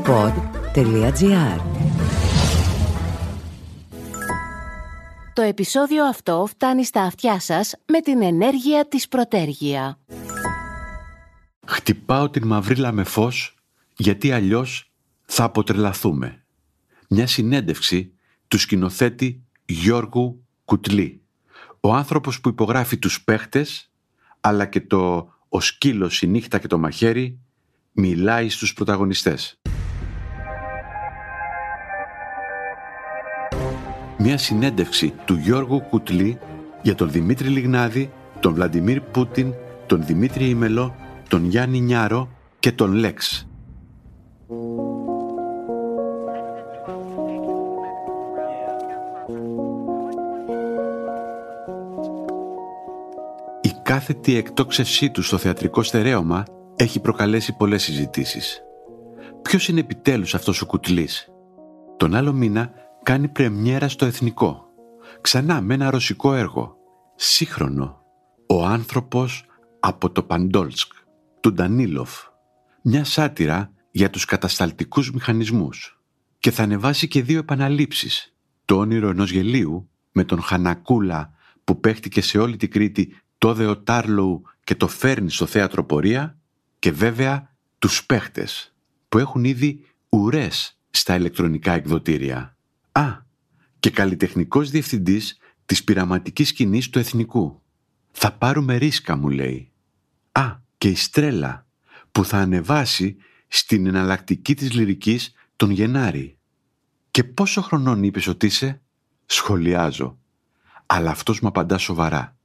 pod.gr Το επεισόδιο αυτό φτάνει στα αυτιά σας με την ενέργεια της Πρωτέργεια. Χτυπάω την μαυρίλα με φως γιατί αλλιώς θα αποτρελαθούμε. Μια συνέντευξη του σκηνοθέτη Γιώργου Κουτλή. Ο άνθρωπος που υπογράφει τους παίχτες αλλά και το «Ο σκύλος, η νύχτα και το μαχαίρι» μιλάει στους πρωταγωνιστές. Μια συνέντευξη του Γιώργου Κουτλή για τον Δημήτρη Λιγνάδη, τον Βλαντιμίρ Πούτιν, τον Δημήτρη Ιμελό, τον Γιάννη Νιάρο και τον Λέξ. Η κάθετη εκτόξευσή του στο θεατρικό στερέωμα έχει προκαλέσει πολλές συζητήσεις. Ποιος είναι επιτέλους αυτός ο κουτλής; Τον άλλο μήνα κάνει πρεμιέρα στο Εθνικό. Ξανά με ένα ρωσικό έργο. Σύγχρονο. Ο άνθρωπος από το Παντόλσκ, του Ντανίλοφ. Μια σάτυρα για τους κατασταλτικούς μηχανισμούς. Και θα ανεβάσει και δύο επαναλήψεις. Το όνειρο ενός γελίου με τον Χανακούλα που παίχτηκε σε όλη την Κρήτη το Δεοτάρλου και το φέρνει στο θέατρο πορεία και βέβαια τους παίχτες που έχουν ήδη ουρές στα ηλεκτρονικά εκδοτήρια. Α, και καλλιτεχνικός διευθυντής της πειραματικής σκηνής του Εθνικού. Θα πάρουμε ρίσκα μου λέει. Α, και η Στρέλα που θα ανεβάσει στην εναλλακτική της λυρικής τον Γενάρη. Και πόσο χρονών είπες ότι είσαι; Σχολιάζω. Αλλά αυτός μου απαντά σοβαρά.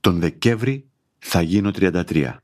Τον Δεκέμβρη θα γίνω 33.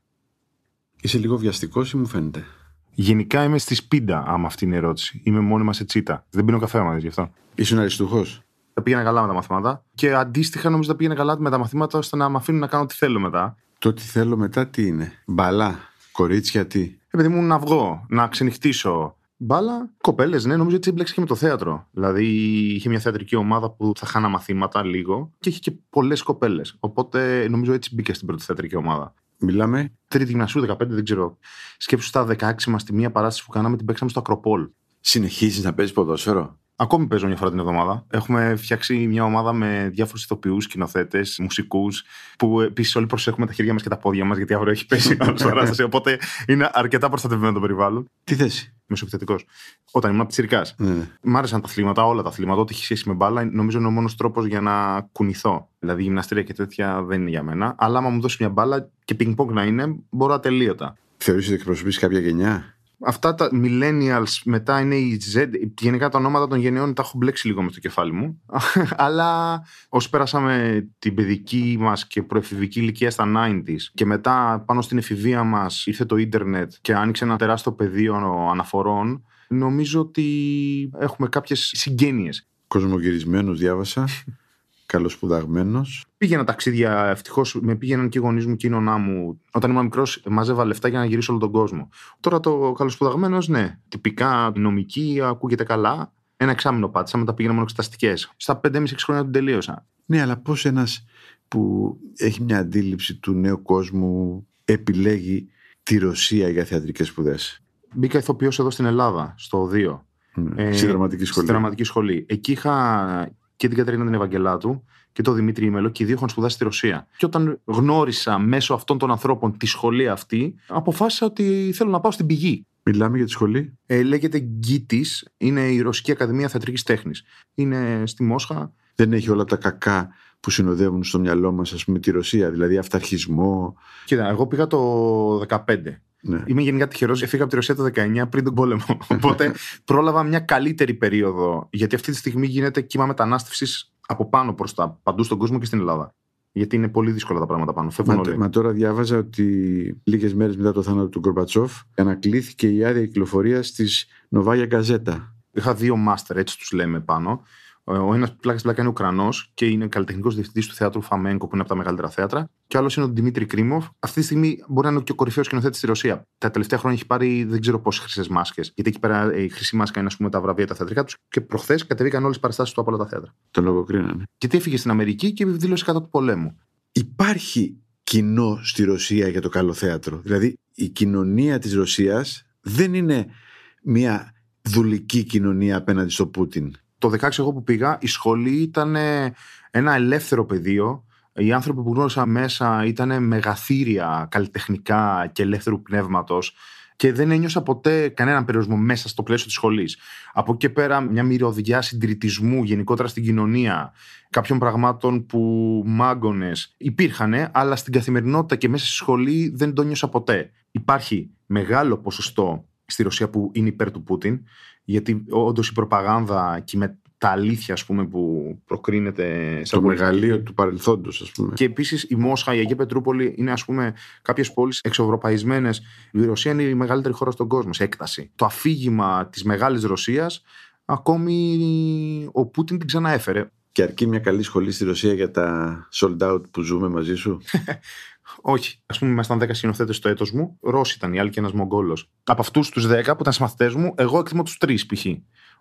Είσαι λίγο βιαστικός ή μου φαίνεται; Γενικά είμαι στη σπίντα, άμα αυτή είναι η ερώτηση. Είμαι μόνιμα σε τσίτα. Δεν πίνω καφέ μαζί γι' αυτό. Ήσουν αριστούχος; Τα πήγαινα καλά με τα μαθήματα. Και αντίστοιχα νομίζω τα πήγαινε καλά με τα μαθήματα ώστε να με αφήνουν να κάνω τι θέλω μετά. Το τι θέλω μετά τι είναι; Μπαλά. Κορίτσια τι; Επειδή μου να βγω, να ξενυχτήσω. Μπάλα, κοπέλες, ναι, νομίζω ότι έμπλεξε και με το θέατρο. Δηλαδή είχε μια θεατρική ομάδα που θα χάνα μαθήματα λίγο και είχε και πολλές κοπέλες. Οπότε νομίζω έτσι μπήκε στην πρώτη θεατρική ομάδα. Μιλάμε. Τρίτη γυμνασίου, 15, δεν ξέρω. Σκέψου στα 16 μα τη μία παράσταση που κάναμε την παίξαμε στο Ακροπόλ. Συνεχίζεις να παίζεις ποδόσφαιρο; Ακόμη παίζω μια φορά την εβδομάδα. Έχουμε φτιάξει μια ομάδα με διάφορους ηθοποιούς, σκηνοθέτες, μουσικούς, που επίσης όλοι προσέχουμε τα χέρια μας και τα πόδια μας, γιατί αύριο έχει πέσει άλλο παράσταση. Οπότε είναι αρκετά προστατευμένο το περιβάλλον. Τι θέση. Μεσοεπιθετικό. Όταν ήμουν τσιρικά. Ναι. Μ' άρεσαν τα αθλήματα, όλα τα αθλήματα. Ό,τι έχει σχέση με μπάλα, νομίζω είναι ο μόνος τρόπος για να κουνηθώ. Δηλαδή, γυμναστήρια και τέτοια δεν είναι για μένα. Αλλά άμα μου δώσεις μια μπάλα και πινκ να είναι, μπορώ ατελείωτα. Θεωρείς ότι εκπροσωπείς κάποια γενιά; Αυτά τα millennials μετά είναι η Z. Γενικά τα ονόματα των γενναιών τα έχω μπλέξει λίγο μες το κεφάλι μου. Αλλά όσο πέρασαμε την παιδική μας και προεφηβική ηλικία στα 90s και μετά πάνω στην εφηβεία μας ήρθε το ίντερνετ και άνοιξε ένα τεράστιο πεδίο αναφορών, νομίζω ότι έχουμε κάποιες συγγένειες. Κοσμογυρισμένος διάβασα. Καλοσπουδαγμένος. Πήγαινα ταξίδια, ευτυχώς με πήγαιναν και οι γονείς μου και η νονά μου. Όταν ήμουν μικρός, μάζευα λεφτά για να γυρίσω όλο τον κόσμο. Τώρα το καλοσπουδαγμένος, ναι. Τυπικά νομική, ακούγεται καλά. Ένα εξάμεινο πάτησα, μετά πήγαινα μόνο εξεταστικές. Στα 5,5-6 χρόνια την τελείωσα. Ναι, αλλά πώς ένας που έχει μια αντίληψη του νέου κόσμου επιλέγει τη Ρωσία για θεατρικές σπουδές; Μπήκα ηθοποιός εδώ στην Ελλάδα, στο 2. Ε, στη δραματική σχολή. Στη δραματική σχολή. Εκεί είχα και την Κατερίνα την Ευαγγελάτου και τον Δημήτρη Ιμελό και οι δύο είχαν σπουδάσει στη Ρωσία. Και όταν γνώρισα μέσω αυτών των ανθρώπων τη σχολή αυτή, αποφάσισα ότι θέλω να πάω στην πηγή. Μιλάμε για τη σχολή; Ε, λέγεται Γκίτης, είναι η Ρωσική Ακαδημία Θεατρικής Τέχνης. Είναι στη Μόσχα. Δεν έχει όλα τα κακά που συνοδεύουν στο μυαλό μας, ας πούμε, τη Ρωσία, δηλαδή αυταρχισμό. Κοίτα, εγώ πήγα το 15. Ναι. Είμαι γενικά τυχερός. Έφυγα από τη Ρωσία το 19 πριν τον πόλεμο. Οπότε πρόλαβα μια καλύτερη περίοδο. Γιατί αυτή τη στιγμή γίνεται κύμα μετανάστευσης από πάνω προς τα παντού στον κόσμο και στην Ελλάδα. Γιατί είναι πολύ δύσκολα τα πράγματα πάνω. Φεύγουν Μα, όλοι. μα τώρα διάβαζα ότι λίγες μέρες μετά το θάνατο του Γκορμπατσόφ ανακλήθηκε η άδεια κυκλοφορίας της Νοβάγια Γκαζέτα. Είχα δύο μάστερ, έτσι τους λέμε πάνω. Ο ένας πλάκα πλάκα είναι Ουκρανός και είναι καλλιτεχνικός διευθυντής του θεάτρου Φαμέγκο, που είναι από τα μεγαλύτερα θέατρα. Και άλλος είναι ο Δημήτρη Κρίμοφ. Αυτή τη στιγμή μπορεί να είναι και ο κορυφαίος σκηνοθέτης στη Ρωσία. Τα τελευταία χρόνια έχει πάρει δεν ξέρω πόσες χρυσές μάσκες. Γιατί εκεί πέρα η χρυσή μάσκα είναι, ας πούμε, τα βραβεία τα θεατρικά τους. Και προχθές κατεβήκαν όλες τι παραστάσεις του από όλα τα θέατρα. Το λογοκρίνανε. Γιατί έφυγε στην Αμερική και δήλωσε κατά του πολέμου. Υπάρχει κοινό στη Ρωσία για το καλό θέατρο. Δηλαδή η κοινωνία της Ρωσίας δεν είναι μια δουλική κοινωνία απέναντι στο Πούτιν. Το 16 εγώ που πήγα, η σχολή ήταν ένα ελεύθερο πεδίο. Οι άνθρωποι που γνώρισα μέσα ήταν μεγαθύρια καλλιτεχνικά και ελεύθερου πνεύματος και δεν ένιωσα ποτέ κανέναν περιορισμό μέσα στο πλαίσιο της σχολής. Από εκεί και πέρα, μια μυρωδιά συντηρητισμού γενικότερα στην κοινωνία, κάποιων πραγμάτων που μάγκονε υπήρχαν, αλλά στην καθημερινότητα και μέσα στη σχολή δεν το νιώσα ποτέ. Υπάρχει μεγάλο ποσοστό στη Ρωσία που είναι υπέρ του Πούτιν, γιατί όντως η προπαγάνδα και η τα αλήθεια ας πούμε, που προκρίνεται στο το μεγαλείο του παρελθόντος ας πούμε. Και επίσης η Μόσχα, η Αγία Πετρούπολη είναι ας πούμε κάποιες πόλεις εξευρωπαϊσμένες. Η Ρωσία είναι η μεγαλύτερη χώρα στον κόσμο σε έκταση. Το αφήγημα της μεγάλης Ρωσίας ακόμη ο Πούτιν την ξαναέφερε. Και αρκεί μια καλή σχολή στη Ρωσία για τα sold out που ζούμε μαζί σου; Όχι. Α πούμε, ήμασταν 10 σκηνοθέτες στο έτος μου. Ρώσοι ήταν οι άλλοι και ένας Μογγόλος. Από αυτούς τους 10 που ήταν συμμαθητές μου, εγώ εκτιμώ τους 3 π.χ.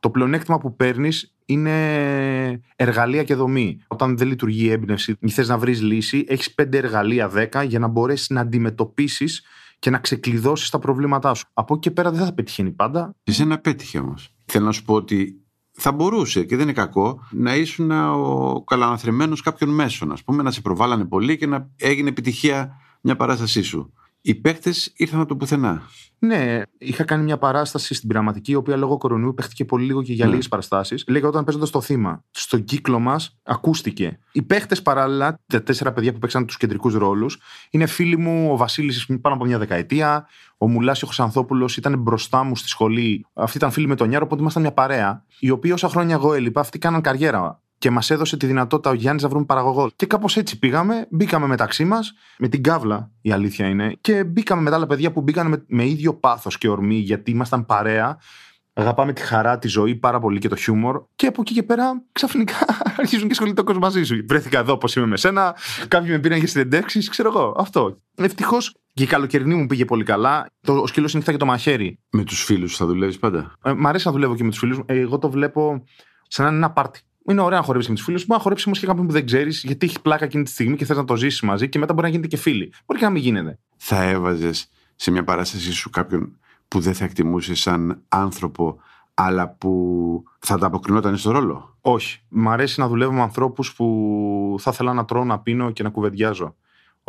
Το πλεονέκτημα που παίρνεις είναι εργαλεία και δομή. Όταν δεν λειτουργεί η έμπνευση ή θες να βρεις λύση, έχεις 5 εργαλεία, 10 για να μπορέσεις να αντιμετωπίσεις και να ξεκλειδώσεις τα προβλήματά σου. Από εκεί και πέρα δεν θα πετυχαίνει πάντα. Εσένα πέτυχε όμως. Θέλω να σου πω ότι θα μπορούσε και δεν είναι κακό να ήσουν ο καλαναθρεμένο κάποιων μέσων, ας πούμε, να σε προβάλλανε πολύ και να έγινε επιτυχία μια παράστασή σου. Οι παίχτε ήρθαν από το πουθενά. Ναι, είχα κάνει μια παράσταση στην πειραματική, η οποία λόγω κορονοϊού παίχτηκε πολύ λίγο και για ναι. λίγες παραστάσεις. Λέγα όταν παίζοντας το θύμα. Στον κύκλο μας ακούστηκε. Οι παίχτες παράλληλα, τα τέσσερα παιδιά που παίξαν τους κεντρικούς ρόλους, είναι φίλοι μου ο Βασίλης πάνω από μια δεκαετία. Ο Μουλάσιος Χρυσανθόπουλος ήταν μπροστά μου στη σχολή. Αυτή ήταν φίλη με τον Νιάρο, οπότε ήμασταν μια παρέα. Οι οποίοι όσα χρόνια εγώ έλειπα, αυτοί κάναν καριέρα και μας έδωσε τη δυνατότητα ο Γιάννης να βρούμε παραγωγό. Και κάπως έτσι πήγαμε, μπήκαμε μεταξύ μας, με την κάβλα η αλήθεια είναι, και μπήκαμε με τα άλλα παιδιά που μπήκαν με, με ίδιο πάθος και ορμή, γιατί ήμασταν παρέα. Αγαπάμε τη χαρά, τη ζωή πάρα πολύ και το χιούμορ. Και από εκεί και πέρα ξαφνικά αρχίζουν και ασχολείται ο κόσμο μαζί σου. Βρέθηκα εδώ όπως είμαι με σένα. Κάποιοι με πήραν για συνεντεύξεις, ξέρω εγώ. Αυτό. Ευτυχώς και η καλοκαιρινή μου πήγε πολύ καλά. Το, ο σκύλος νύχτα και το μαχαίρι. Με τους φίλους θα δουλεύεις πάντα; Ε, μ' αρέσει να δουλεύω και με τους φίλους. Ε, εγώ το βλέπω σαν ένα πάρτι. Είναι ωραία να χορέψεις με τους φίλους σου. Μπορεί να χορέψεις όμως και κάποιον που δεν ξέρεις, γιατί έχει πλάκα εκείνη τη στιγμή και θες να το ζήσεις μαζί και μετά μπορεί να γίνετε και φίλοι. Μπορεί και να μην γίνεται. Θα έβαζες σε μια παράστασή σου κάποιον που δεν θα εκτιμούσε σαν άνθρωπο, αλλά που θα τα αποκρινόταν στο ρόλο; Όχι. Μ' αρέσει να δουλεύω με ανθρώπους που θα ήθελα να τρώω, να πίνω και να κουβεντιάζω.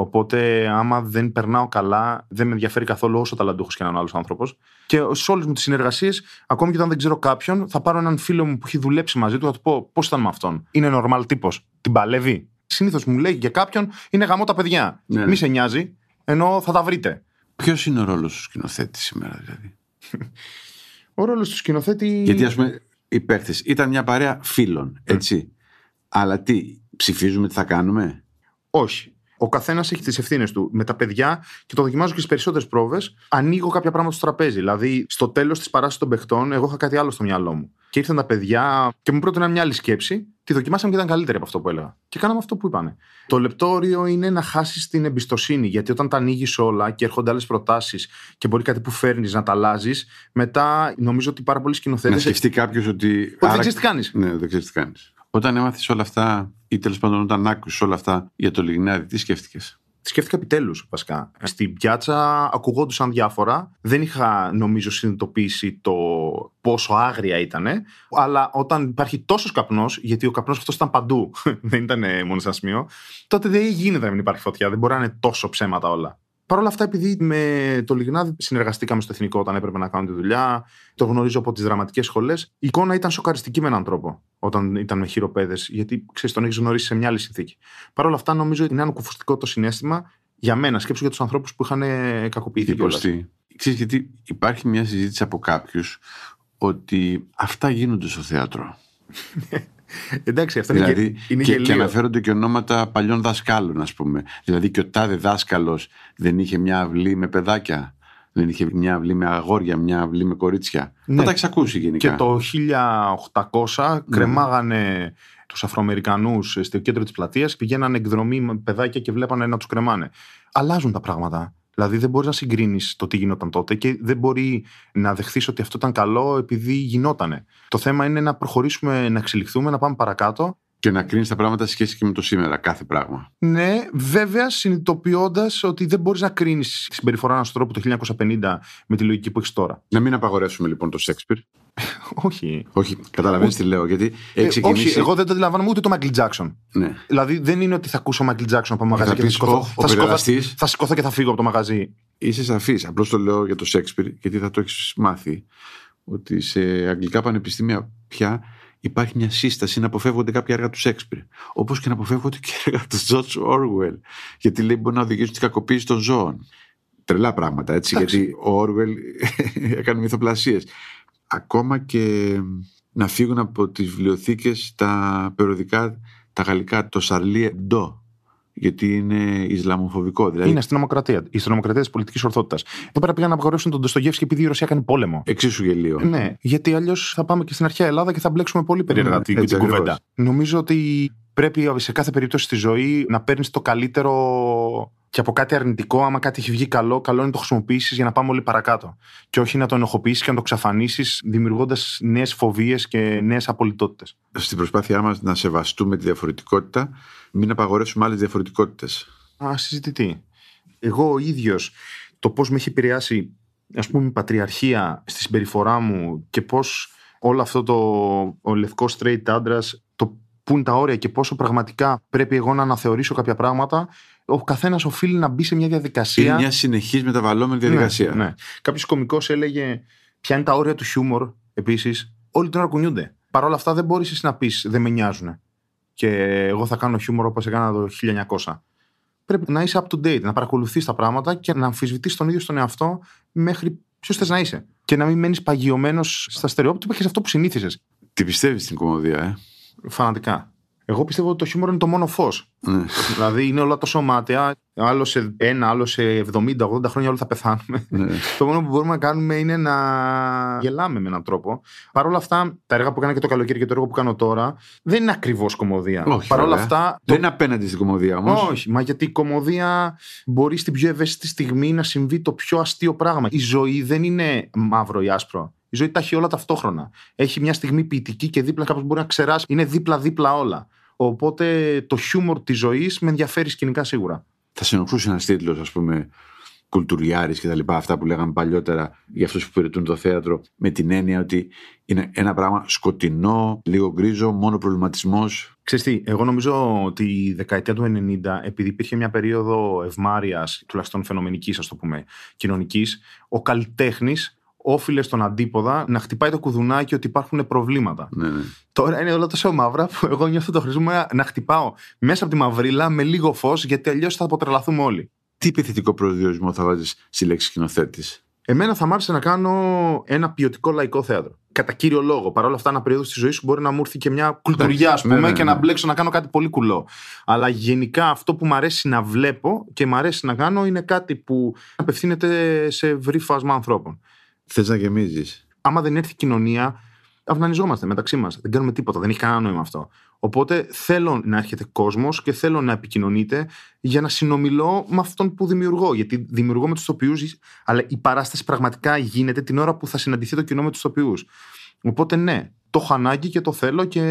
Οπότε, άμα δεν περνάω καλά, δεν με ενδιαφέρει καθόλου όσο ταλαντούχος και έναν άλλος άνθρωπος. Και σε όλες μου τις συνεργασίες, ακόμη και όταν δεν ξέρω κάποιον, θα πάρω έναν φίλο μου που έχει δουλέψει μαζί του, θα του πω πώς ήταν με αυτόν; Είναι normal τύπος; Την παλεύει; Συνήθως μου λέει για κάποιον είναι γαμό τα παιδιά. Ναι. Μη σε νοιάζει, ενώ θα τα βρείτε. Ποιος είναι ο ρόλος του σκηνοθέτη σήμερα, δηλαδή; ο ρόλος του σκηνοθέτη. Γιατί, ας πούμε, οι παίχτε ήταν μια παρέα φίλων, έτσι. Mm. Αλλά τι, ψηφίζουμε τι θα κάνουμε; Όχι ο καθένας έχει τις ευθύνες του. Με τα παιδιά και το δοκιμάζω και στις περισσότερες πρόβες, ανοίγω κάποια πράγματα στο τραπέζι. Δηλαδή, στο τέλος της παράστασης των παιχτών, εγώ είχα κάτι άλλο στο μυαλό μου. Και ήρθαν τα παιδιά και μου πρότειναν μια άλλη σκέψη. Τη δοκιμάσαμε και ήταν καλύτερη από αυτό που έλεγα. Και κάναμε αυτό που είπανε. Το λεπτόριο είναι να χάσεις την εμπιστοσύνη. Γιατί όταν τα ανοίγεις όλα και έρχονται άλλες προτάσεις και μπορεί κάτι που φέρνεις να τα αλλάζεις, μετά νομίζω ότι πάρα πολλοί σκηνοθέτες. Να σκεφτεί κάποιος ότι. Ότι δεν ξέρεις τι κάνεις. Ναι, δεν ξέρεις τι κάνεις. Όταν έμαθες όλα αυτά, ή τέλος πάντων όταν άκουσες όλα αυτά για το Λιγνάδι, τι σκέφτηκες; Σκέφτηκα επιτέλους βασικά. Στην πιάτσα ακουγόντουσαν διάφορα. Δεν είχα νομίζω συνειδητοποιήσει το πόσο άγρια ήταν. Αλλά όταν υπάρχει τόσος καπνός, γιατί ο καπνός αυτός ήταν παντού, δεν ήταν μόνο σε ένα σημείο, τότε δεν γίνεται να μην υπάρχει φωτιά. Δεν μπορεί να είναι τόσο ψέματα όλα. Παρ' όλα αυτά, επειδή με το Λιγνάδι συνεργαστήκαμε στο εθνικό όταν έπρεπε να κάνω τη δουλειά, το γνωρίζω από τις δραματικές σχολές, η εικόνα ήταν σοκαριστική με έναν τρόπο όταν ήταν με χειροπέδες, γιατί ξέρεις, τον έχεις γνωρίσει σε μια άλλη συνθήκη. Παρ' όλα αυτά, νομίζω ότι είναι ανακουφιστικό το συνέστημα για μένα, σκέψου για τους ανθρώπους που είχαν κακοποιηθεί. Υποστεί. Ξέρεις, γιατί υπάρχει μια συζήτηση από κάποιους ότι αυτά γίνονται στο θέατρο. Εντάξει, αυτό δηλαδή, είναι, είναι και, και αναφέρονται και ονόματα παλιών δασκάλων, ας πούμε. Δηλαδή και ο τάδε δάσκαλος δεν είχε μια αυλή με παιδάκια; Δεν είχε μια αυλή με αγόρια, μια αυλή με κορίτσια; Ναι. Θα τα εξακούσει γενικά. Και το 1800 ναι. κρεμάγανε τους Αφροαμερικανούς στο κέντρο της πλατείας, πηγαίνανε εκδρομή με παιδάκια και βλέπανε να τους κρεμάνε. Αλλάζουν τα πράγματα. Δηλαδή δεν μπορείς να συγκρίνεις το τι γινόταν τότε και δεν μπορεί να δεχθείς ότι αυτό ήταν καλό επειδή γινότανε. Το θέμα είναι να προχωρήσουμε, να εξελιχθούμε, να πάμε παρακάτω Και να κρίνεις τα πράγματα σε σχέση και με το σήμερα, κάθε πράγμα. Ναι, βέβαια συνειδητοποιώντας ότι δεν μπορείς να κρίνεις τη συμπεριφορά ενός τρόπου το 1950 με τη λογική που έχεις τώρα. Να μην απαγορεύσουμε λοιπόν το Σαίξπηρ. όχι. Όχι, καταλαβαίνεις τι λέω. Γιατί έχει Ε, ξεκινήσει. όχι, εγώ δεν το αντιλαμβάνομαι ούτε το Μάικλ Τζάκσον. Ναι. Δηλαδή δεν είναι ότι θα ακούσω Μάικλ Τζάκσον από μαγαζί Θα και θα πεις, σηκωθώ, «Ω, ο θα, σηκωθώ, παιδεραστής». θα σηκωθώ και θα φύγω από το μαγαζί. Είσαι σαφής. Απλώς το λέω για το Σέξπιρ, γιατί θα το έχεις μάθει. Ότι σε αγγλικά πανεπιστήμια πια υπάρχει μια σύσταση να αποφεύγονται κάποια έργα του Σέξπιρ. Όπως και να αποφεύγονται και έργα του George Orwell. Γιατί λέει μπορεί να οδηγήσουν στην κακοποίηση των ζώων. Τρελά πράγματα έτσι. Εντάξει. Γιατί ο Orwell έκανε μυθοπλασίες. Ακόμα και να φύγουν από τις βιβλιοθήκες τα περιοδικά, τα γαλλικά, το Charlie Hebdo. Γιατί είναι Ισλαμοφοβικό. Δηλαδή Είναι αστυνομοκρατία. Η αστυνομοκρατία της πολιτικής ορθότητας. Εδώ πέρα πήγαν να απαγορεύσουν τον Ντοστογεύσκη επειδή η Ρωσία κάνει πόλεμο. εξίσου γελίο. Ναι, γιατί αλλιώς θα πάμε και στην αρχαία Ελλάδα και θα μπλέξουμε πολύ περίεργα Ναι, την, έτσι την ακριβώς. κουβέντα. Νομίζω ότι πρέπει σε κάθε περίπτωση στη ζωή να παίρνεις το καλύτερο και από κάτι αρνητικό. Άμα κάτι έχει βγει καλό, καλό είναι να το χρησιμοποιήσεις για να πάμε όλοι παρακάτω. Και όχι να το ενοχοποιήσει και να το ξαφανίσεις, δημιουργώντας νέες φοβίες και νέες απολυτότητες. στην προσπάθειά μας να σεβαστούμε τη διαφορετικότητα, μην απαγορεύσουμε άλλες διαφορετικότητες. Α, συζητητή. Εγώ ο ίδιος το πώς με έχει επηρεάσει, ας πούμε, η πατριαρχία στη συμπεριφορά μου και πώς όλο αυτό το ο λευκός straight άντρας, το πού είναι τα όρια και πόσο πραγματικά πρέπει εγώ να αναθεωρήσω κάποια πράγματα, ο καθένας οφείλει να μπει σε μια διαδικασία. Είναι μια συνεχής μεταβαλλόμενη διαδικασία. Ναι, ναι. Κάποιος κωμικό έλεγε ποια είναι τα όρια του χιούμορ επίσης. Όλοι την ώρα κουνιούνται. Παρ' όλα αυτά δεν μπορείς εσύ να πεις δεν με νοιάζουν. Και εγώ θα κάνω χιούμορ όπως έκανα το 1900. Πρέπει να είσαι up to date, να παρακολουθείς τα πράγματα και να αμφισβητείς τον ίδιο στον εαυτό μέχρι ποιος θες να είσαι. Και να μην μένεις παγιωμένος στα στερεόπτυπα και σε αυτό που συνήθιζες. Τι πιστεύεις στην κομμωδία, ε; Φανατικά. Εγώ πιστεύω ότι το χιούμορ είναι το μόνο φως. Ναι. δηλαδή είναι όλα τόσο μάταια. Άλλο σε ένα, άλλο σε 70-80 χρόνια όλοι θα πεθάνουμε. ναι. Το μόνο που μπορούμε να κάνουμε είναι να γελάμε με έναν τρόπο. Παρ' όλα αυτά, τα έργα που έκανα και το καλοκαίρι και το έργο που κάνω τώρα δεν είναι ακριβώς κομμωδία. Όχι, Παρ' όλα βέβαια. αυτά. Δεν είναι απέναντι στην κομμωδία όμως. Όχι, μα γιατί η κομμωδία μπορεί στην πιο ευαίσθητη στιγμή να συμβεί το πιο αστείο πράγμα. Η ζωή δεν είναι μαύρο ή άσπρο. Η ζωή τα έχει όλα ταυτόχρονα. Έχει μια στιγμή ποιητική και δίπλα κάποιος μπορεί να ξεράσει. Είναι δίπλα-δίπλα όλα. Οπότε το χιούμορ της ζωής με ενδιαφέρει σκηνικά σίγουρα. Θα σε ενοχλούσε ένας τίτλος, ας πούμε, κουλτουριάρης και τα λοιπά, αυτά που λέγαμε παλιότερα για αυτούς που υπηρετούν το θέατρο, με την έννοια ότι είναι ένα πράγμα σκοτεινό, λίγο γκρίζο, μόνο προβληματισμός. Ξέρεις τι, εγώ νομίζω ότι η δεκαετία του 90, επειδή υπήρχε μια περίοδο ευμάρεια, τουλάχιστον φαινομενικής, ας το πούμε, κοινωνικής, ο καλλιτέχνης όφιλες στον αντίποδα να χτυπάει το κουδουνάκι ότι υπάρχουν προβλήματα. Ναι, ναι. Τώρα είναι όλα τόσο μαύρα που εγώ νιώθω το χρησιμοποιώ να χτυπάω μέσα από τη μαυρίλα με λίγο φως, γιατί αλλιώς θα αποτρελαθούμε όλοι. Τι επιθετικό προσδιορισμό θα βάζεις στη λέξη σκηνοθέτης; Εμένα θα μ' άρεσε να κάνω ένα ποιοτικό λαϊκό θέατρο. Κατά κύριο λόγο. Παρ' όλα αυτά, ένα περίοδο στη ζωή σου μπορεί να μου έρθει και μια κουλτουριά, ας Ναι, πούμε, ναι, και ναι. να μπλέξω να κάνω κάτι πολύ κουλό. Αλλά γενικά αυτό που μου αρέσει να βλέπω και μου αρέσει να κάνω είναι κάτι που απευθύνεται σε ευρύ φάσμα ανθρώπων. Θες να γεμίζεις. Άμα δεν έρθει η κοινωνία, αυνανιζόμαστε μεταξύ μας. Δεν κάνουμε τίποτα. Δεν έχει κανένα νόημα αυτό. Οπότε θέλω να έρχεται κόσμος και θέλω να επικοινωνείτε για να συνομιλώ με αυτόν που δημιουργώ. Γιατί δημιουργώ με τους τοπιούς, αλλά η παράσταση πραγματικά γίνεται την ώρα που θα συναντηθεί το κοινό με τους τοπιούς. Οπότε ναι, το έχω ανάγκη και το θέλω και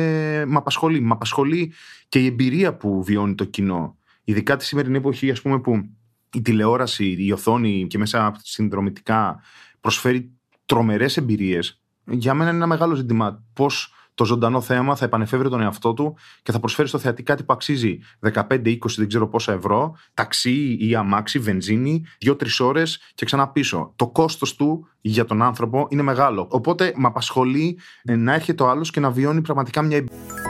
με απασχολεί. Με απασχολεί και η εμπειρία που βιώνει το κοινό. Ειδικά τη σημερινή εποχή, ας πούμε, που η τηλεόραση, η οθόνη και μέσα από συνδρομητικά προσφέρει τρομερές εμπειρίες. Για μένα είναι ένα μεγάλο ζήτημα πώς το ζωντανό θέαμα θα επανεφεύρει τον εαυτό του και θα προσφέρει στο θεατή κάτι που αξίζει 15-20 δεν ξέρω πόσα ευρώ, ταξί ή αμάξι, βενζίνη, 2-3 ώρες και ξανά πίσω. Το κόστος του για τον άνθρωπο είναι μεγάλο. Οπότε με απασχολεί ε, να έρχεται ο άλλος και να βιώνει πραγματικά μια εμπειρία.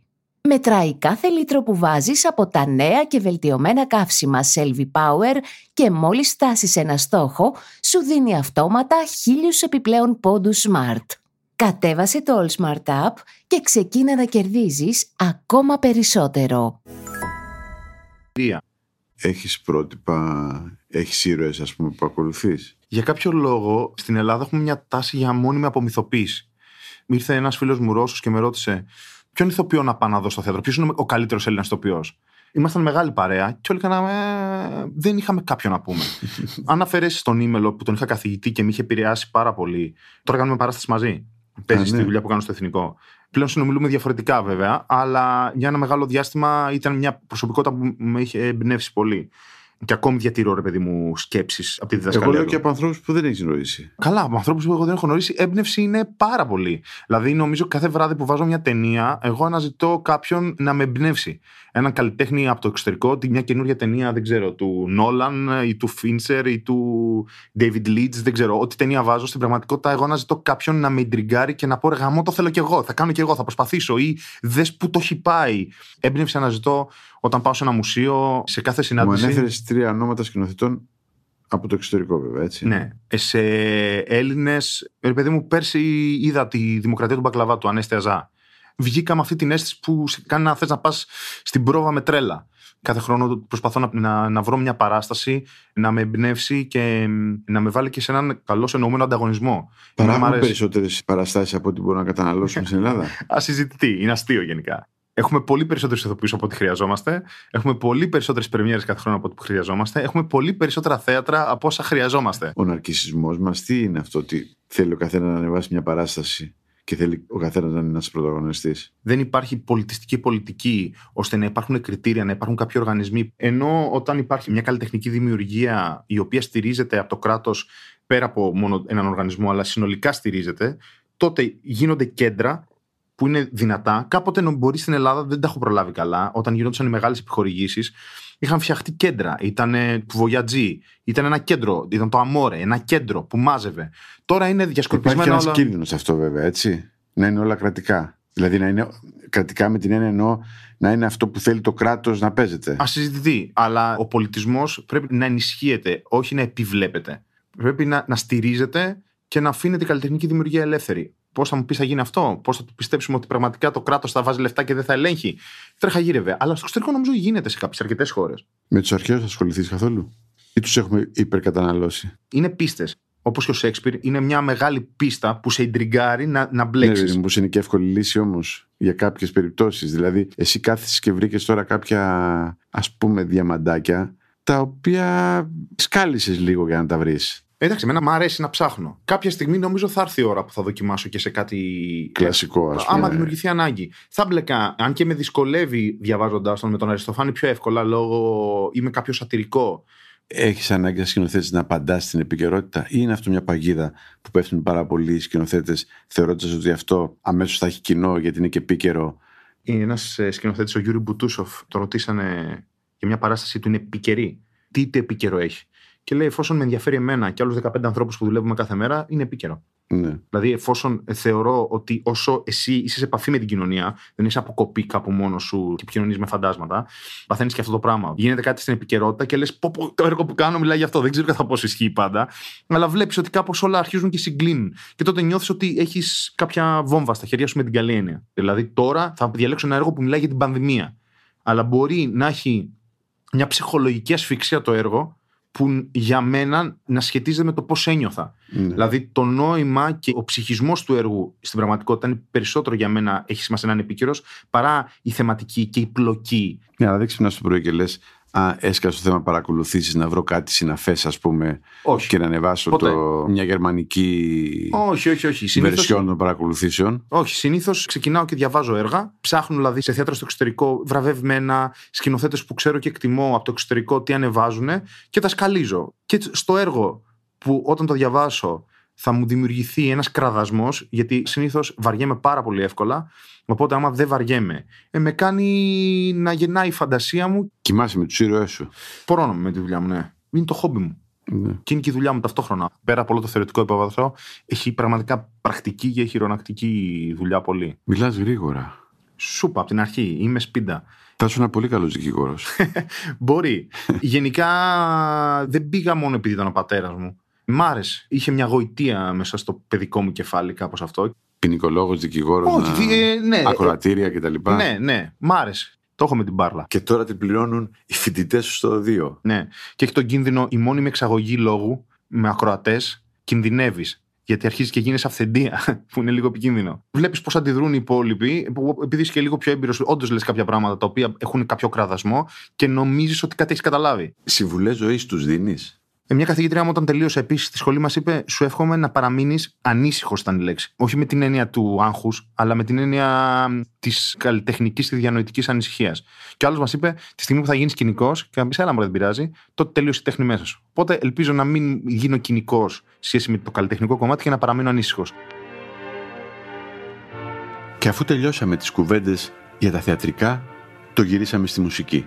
Μετράει κάθε λίτρο που βάζεις από τα νέα και βελτιωμένα καύσιμα Selvi Power και μόλις φτάσεις ένα στόχο, σου δίνει αυτόματα χίλιους επιπλέον πόντους Smart. Κατέβασε το All Smart App και ξεκίνα να κερδίζεις ακόμα περισσότερο. Έχεις πρότυπα, έχεις ήρωες, ας πούμε, που ακολουθείς; Για κάποιο λόγο στην Ελλάδα έχουμε μια τάση για μόνιμη απομυθοποίηση. Ήρθε ένας φίλος μου Ρώσος και με ρώτησε ποιον ηθοποιό να πάω να δω στο θέατρο, ποιος είναι ο καλύτερος Έλληνας ηθοποιός; Ήμασταν μεγάλη παρέα και όλοι κάναμε. Δεν είχαμε κάποιον να πούμε. Αν αφαιρέσεις τον ήμελο που τον είχα καθηγητή και με είχε επηρεάσει πάρα πολύ. Τώρα κάνουμε παράσταση μαζί. Παίζεις ναι. τη δουλειά που κάνω στο εθνικό. Πλέον συνομιλούμε διαφορετικά βέβαια, αλλά για ένα μεγάλο διάστημα ήταν μια προσωπικότητα που με είχε εμπνεύσει πολύ. Και ακόμη διατηρώ, ρε παιδί μου, σκέψεις από τη διδασκαλία. Εγώ λέω και από ανθρώπους που δεν έχεις γνωρίσει. Καλά, από ανθρώπους που εγώ δεν έχω γνωρίσει, έμπνευση είναι πάρα πολύ. Δηλαδή, νομίζω κάθε βράδυ που βάζω μια ταινία, εγώ αναζητώ κάποιον να με εμπνεύσει. Έναν καλλιτέχνη από το εξωτερικό, μια καινούργια ταινία, δεν ξέρω, του Νόλαν ή του Φίντσερ ή του David Leeds, δεν ξέρω. Ό,τι ταινία βάζω στην πραγματικότητα, εγώ αναζητώ κάποιον να με εντριγκάρει και να πω, ρε το θέλω κι εγώ, θα κάνω κι εγώ, θα προσπαθήσω ή δες που το έχει πάει. Έμπνευση αναζητώ όταν πάω σε ένα μουσείο, σε κάθε συνάντηση. Μου 23 ονόματα σκηνοθετών από το εξωτερικό, βέβαια. Έτσι. Ναι. Ε, σε Έλληνες. επειδή παιδί μου, πέρσι είδα τη Δημοκρατία του Μπακλαβά του Ανέστεαζά. Βγήκα με αυτή την αίσθηση που κάνει να θες να πας στην πρόβα με τρέλα. Κάθε χρόνο προσπαθώ να, να, να, βρω μια παράσταση, να με εμπνεύσει και να με βάλει και σε έναν καλό εννοούμενο ανταγωνισμό. Παράγουν περισσότερες παραστάσεις από ό,τι μπορούν να καταναλώσουν στην Ελλάδα. Ασυζητητή, είναι αστείο γενικά. Έχουμε πολύ περισσότερου ηθοποιού από ό,τι χρειαζόμαστε. Έχουμε πολύ περισσότερες πρεμιέρες κάθε χρόνο από ό,τι χρειαζόμαστε. Έχουμε πολύ περισσότερα θέατρα από όσα χρειαζόμαστε. Ο ναρκισμό μας τι είναι αυτό, ότι θέλει ο καθένας να ανεβάσει μια παράσταση και θέλει ο καθένας να είναι ένας πρωταγωνιστής; δεν υπάρχει πολιτιστική πολιτική ώστε να υπάρχουν κριτήρια, να υπάρχουν κάποιοι οργανισμοί. Ενώ όταν υπάρχει μια καλλιτεχνική δημιουργία η οποία στηρίζεται από το κράτος πέρα από μόνο έναν οργανισμό, αλλά συνολικά στηρίζεται, τότε γίνονται κέντρα που είναι δυνατά. Κάποτε μπορεί στην Ελλάδα, δεν τα έχω προλάβει καλά, όταν γινόντουσαν οι μεγάλες επιχορηγήσεις, είχαν φτιαχτεί κέντρα. Ήταν του Voyage, ήταν ένα κέντρο, ήταν το Αμόρε, ένα κέντρο που μάζευε. Τώρα είναι Υπάρχει και διασκορπισμένα ένας όλα. κίνδυνος σε αυτό, βέβαια, έτσι. Να είναι όλα κρατικά. Δηλαδή να είναι κρατικά με την έννοια εννοώ να είναι αυτό που θέλει το κράτος να παίζεται. Ασυζητητή. Αλλά ο πολιτισμός πρέπει να ενισχύεται, όχι να επιβλέπεται. Πρέπει να, να στηρίζεται και να αφήνεται η καλλιτεχνική δημιουργία ελεύθερη. Πώς θα μου πεις θα γίνει αυτό, Πώς θα το πιστέψουμε ότι πραγματικά το κράτος θα βάζει λεφτά και δεν θα ελέγχει. Τρέχα γύρευε. Αλλά στο εξωτερικό νομίζω γίνεται σε κάποιες αρκετές χώρες. Με τους αρχαίους θα ασχοληθείς καθόλου; Ή τους έχουμε υπερκαταναλώσει; Είναι πίστες. Όπως και ο Σέξπιρ, είναι μια μεγάλη πίστα που σε ιντριγκάρει να, να Ναι, μπλέξει. ρε, μήπως είναι και εύκολη λύση όμως για κάποιες περιπτώσεις. Δηλαδή, εσύ κάθεσαι και βρήκες τώρα κάποια ας πούμε διαμαντάκια τα οποία σκάλισες λίγο για να τα βρεις. Εντάξει, εμένα μου αρέσει να ψάχνω. Κάποια στιγμή νομίζω θα έρθει η ώρα που θα δοκιμάσω και σε κάτι Κλασικό, ας πούμε. Άμα δημιουργηθεί ανάγκη. Θα μπλεκά, αν και με δυσκολεύει διαβάζοντάς τον με τον Αριστοφάνη πιο εύκολα λόγω είμαι κάποιος σατυρικό. Έχεις ανάγκη σαν σκηνοθέτη να απαντάς στην επικαιρότητα, ή είναι αυτό μια παγίδα που πέφτουν πάρα πολλοί σκηνοθέτες, θεωρώντας ότι αυτό αμέσως θα έχει κοινό γιατί είναι και επίκαιρο; Είναι ένας σκηνοθέτης, ο Γιούρι Μπουτούσοφ, το ρωτήσανε για μια παράσταση του είναι επίκαιρη. Τι το επίκαιρο έχει; Και λέει, εφόσον με ενδιαφέρει εμένα και άλλους 15 ανθρώπους που δουλεύουμε κάθε μέρα, είναι επίκαιρο. Ναι. Δηλαδή, εφόσον θεωρώ ότι όσο εσύ είσαι σε επαφή με την κοινωνία, δεν είσαι αποκοπεί κάπου μόνο σου και επικοινωνείς με φαντάσματα, παθαίνεις και αυτό το πράγμα. Γίνεται κάτι στην επικαιρότητα και λες: Πω, πω, το έργο που κάνω μιλάει γι' αυτό. Δεν ξέρω κατά πόσο ισχύει πάντα. Αλλά βλέπεις ότι κάπως όλα αρχίζουν και συγκλίνουν. Και τότε νιώθεις ότι έχεις κάποια βόμβα στα χέρια σου με την καλή έννοια. Δηλαδή, τώρα θα διαλέξω ένα έργο που μιλάει για την πανδημία. Αλλά μπορεί να έχει μια ψυχολογική ασφυξία το έργο που για μένα να σχετίζεται με το πώς ένιωθα. ναι. Δηλαδή το νόημα και ο ψυχισμός του έργου στην πραγματικότητα είναι περισσότερο για μένα έχει σημασία να είναι επίκαιρος παρά η θεματική και η πλοκή. Ναι, αλλά δεν ξυπνά το πρωί και λες, Α, έσκασε το θέμα παρακολουθήσεις να βρω κάτι συναφές, ας πούμε, Όχι. και να ανεβάσω Ποτέ. το, μια γερμανική Όχι, όχι, όχι. Συνήθως, βερσιόν των παρακολουθήσεων. όχι. Συνήθως ξεκινάω και διαβάζω έργα. Ψάχνω δηλαδή σε θέατρο στο εξωτερικό βραβευμένα σκηνοθέτες που ξέρω και εκτιμώ από το εξωτερικό τι ανεβάζουν και τα σκαλίζω. Και στο έργο που όταν το διαβάσω θα μου δημιουργηθεί ένας κραδασμός, γιατί συνήθως βαριέμαι πάρα πολύ εύκολα. Οπότε, άμα δεν βαριέμαι, ε, με κάνει να γεννάει η φαντασία μου. Κοιμάσαι με τους ήρωές σου. Πορώνομαι με τη δουλειά μου, ναι. Είναι το χόμπι μου. Ναι. Και είναι και η δουλειά μου ταυτόχρονα. Πέρα από όλο το θεωρητικό υπόβαθρο, έχει πραγματικά πρακτική και χειρονακτική δουλειά πολύ. Μιλάς γρήγορα. Σούπα από την αρχή. Είμαι σπίντα. Θα ήσουν ένα πολύ καλό δικηγόρος. Μπορεί. Γενικά δεν πήγα μόνο επειδή ήταν ο πατέρας μου. Μ' άρεσε. Είχε μια γοητεία μέσα στο παιδικό μου κεφάλι, κάπως αυτό. Ποινικολόγο, δικηγόρος. Όχι, δι- ε, ναι. Ακροατήρια κτλ. Ναι, ναι. Μ' άρεσε. Το έχω με την μπάρλα. Και τώρα την πληρώνουν οι φοιτητές σου στο 2. Ναι. Και έχει τον κίνδυνο η μόνιμη εξαγωγή λόγου με ακροατές, κινδυνεύεις. Γιατί αρχίζεις και γίνει αυθεντία, που είναι λίγο επικίνδυνο. Βλέπεις πώς αντιδρούν οι υπόλοιποι, που επειδή είσαι και λίγο πιο έμπειρος, όντως λες κάποια πράγματα τα οποία έχουν κάποιο κραδασμό και νομίζεις ότι κάτι έχεις καταλάβει. Συμβουλές ζωής τους δίνεις. Ε, μια καθηγήτρια μου, όταν τελείωσε επίσης στη σχολή μας, είπε: Σου εύχομαι να παραμείνεις ανήσυχος, ήταν η λέξη. Όχι με την έννοια του άγχους, αλλά με την έννοια της καλλιτεχνικής και διανοητικής ανησυχίας. Και ο άλλος μας είπε: Τη στιγμή που θα γίνεις κοινικός και να πεις: Έλα, μου δεν πειράζει, τότε τελείωσε η τέχνη μέσα σου. Οπότε ελπίζω να μην γίνω κοινικός σχέση με το καλλιτεχνικό κομμάτι και να παραμείνω ανήσυχος. Και αφού τελειώσαμε τις κουβέντες για τα θεατρικά, το γυρίσαμε στη μουσική.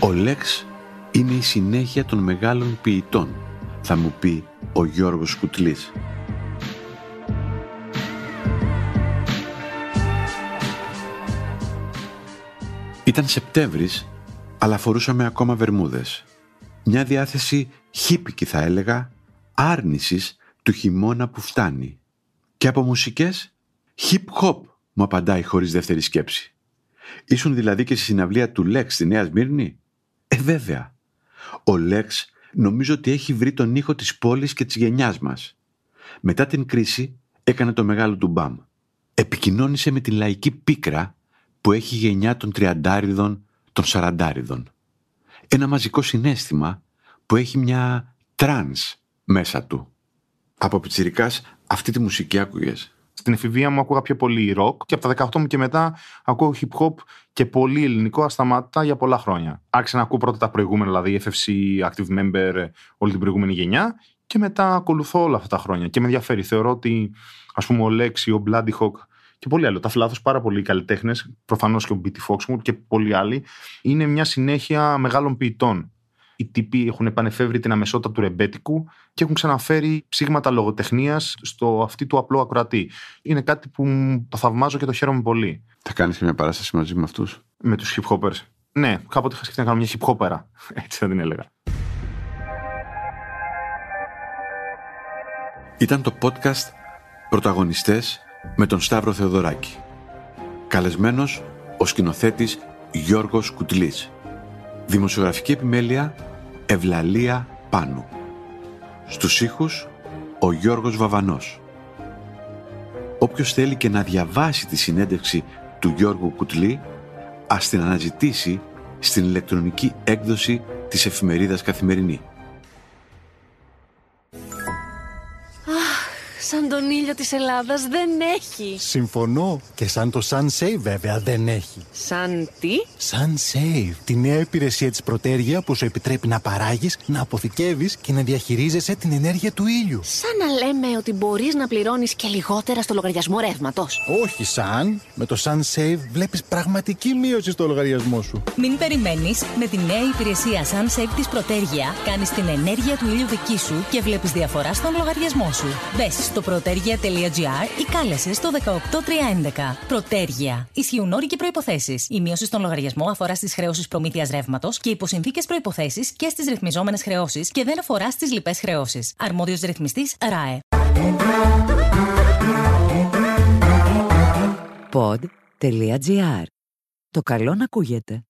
Ο Λέξ είναι η συνέχεια των μεγάλων ποιητών, θα μου πει ο Γιώργος Κουτλής. Ήταν Σεπτέμβρης, αλλά φορούσαμε ακόμα βερμούδες. Μια διάθεση χύπικη θα έλεγα, άρνησης του χειμώνα που φτάνει. Και από μουσικές, hip-hop, μου απαντάει χωρίς δεύτερη σκέψη. Ήσουν δηλαδή και στη συναυλία του Λέξ στη Νέα Σμύρνη; Ε, βέβαια. Ο Λέξ νομίζω ότι έχει βρει τον ήχο της πόλης και της γενιάς μας. Μετά την κρίση έκανε το μεγάλο του μπαμ. Επικοινώνησε με τη λαϊκή πίκρα που έχει η γενιά των τριαντάριδων, των σαραντάριδων. Ένα μαζικό συναίσθημα που έχει μια trance μέσα του. Από πιτσιρικάς αυτή τη μουσική άκουγες; Στην εφηβεία μου άκουγα πιο πολύ ροκ και από τα 18 μου και μετά ακούω hip hop και πολύ ελληνικό ασταμάτητα για πολλά χρόνια. Άρχισα να ακούω πρώτα τα προηγούμενα, δηλαδή FFC, Active Member, όλη την προηγούμενη γενιά και μετά ακολουθώ όλα αυτά τα χρόνια και με ενδιαφέρει. Θεωρώ ότι ας πούμε ο Lexi, ο Bloody Hawk και πολλοί άλλοι. Τα φλάθο πάρα πολλοί καλλιτέχνες, προφανώς και ο BT Foxmood και πολλοί άλλοι, είναι μια συνέχεια μεγάλων ποιητών οι τύποι έχουν επανεφεύρει την αμεσότητα του ρεμπέτικου και έχουν ξαναφέρει ψήγματα λογοτεχνίας στο αυτή του απλό ακροατή. Είναι κάτι που το θαυμάζω και το χαίρομαι πολύ. Θα κάνεις και μια παράσταση μαζί με αυτούς; Με τους hip hoppers. Ναι, κάποτε είχα σκεφτεί να κάνω μια hip hopera. Έτσι θα την έλεγα. Ήταν το podcast «Πρωταγωνιστές» με τον Σταύρο Θεοδωράκη. Καλεσμένος ο σκηνοθέτης Γιώργος Κουτλής. Δημοσιογραφική επιμέλεια Ευλαλία Πάνου. Στους ήχους ο Γιώργος Βαβανός. Όποιος θέλει και να διαβάσει τη συνέντευξη του Γιώργου Κουτλή, ας την αναζητήσει στην ηλεκτρονική έκδοση της εφημερίδας Καθημερινή. Σαν τον ήλιο της Ελλάδας δεν έχει. Συμφωνώ. Και σαν το SunSave βέβαια δεν έχει. Σαν τι; SunSave. Τη νέα υπηρεσία της Πρωτέργεια που σου επιτρέπει να παράγεις, να αποθηκεύεις και να διαχειρίζεσαι την ενέργεια του ήλιου. Σαν να λέμε ότι μπορείς να πληρώνεις και λιγότερα στο λογαριασμό ρεύματος. Όχι σαν. Με το SunSave βλέπεις πραγματική μείωση στο λογαριασμό σου. Μην περιμένεις. Με τη νέα υπηρεσία SunSave της Πρωτέργεια κάνεις την ενέργεια του ήλιου δική σου και βλέπεις διαφορά στον λογαριασμό σου. Μπες στο πρωτέργεια.gr ή κάλεσε στο 18311. Πρωτέργεια. Ισχύουν όροι και προποθέσει. Η μείωση στον λογαριασμό αφορά στις χρεώσεις προμήθειας ρεύματος και υποσυνθήκες προποθέσει και στις ρυθμιζόμενες χρεώσεις και δεν αφορά στις λοιπές χρεώσεις. Αρμόδιος ρυθμιστής ΡΑΕ. Pod.gr. Το καλό να ακούγεται.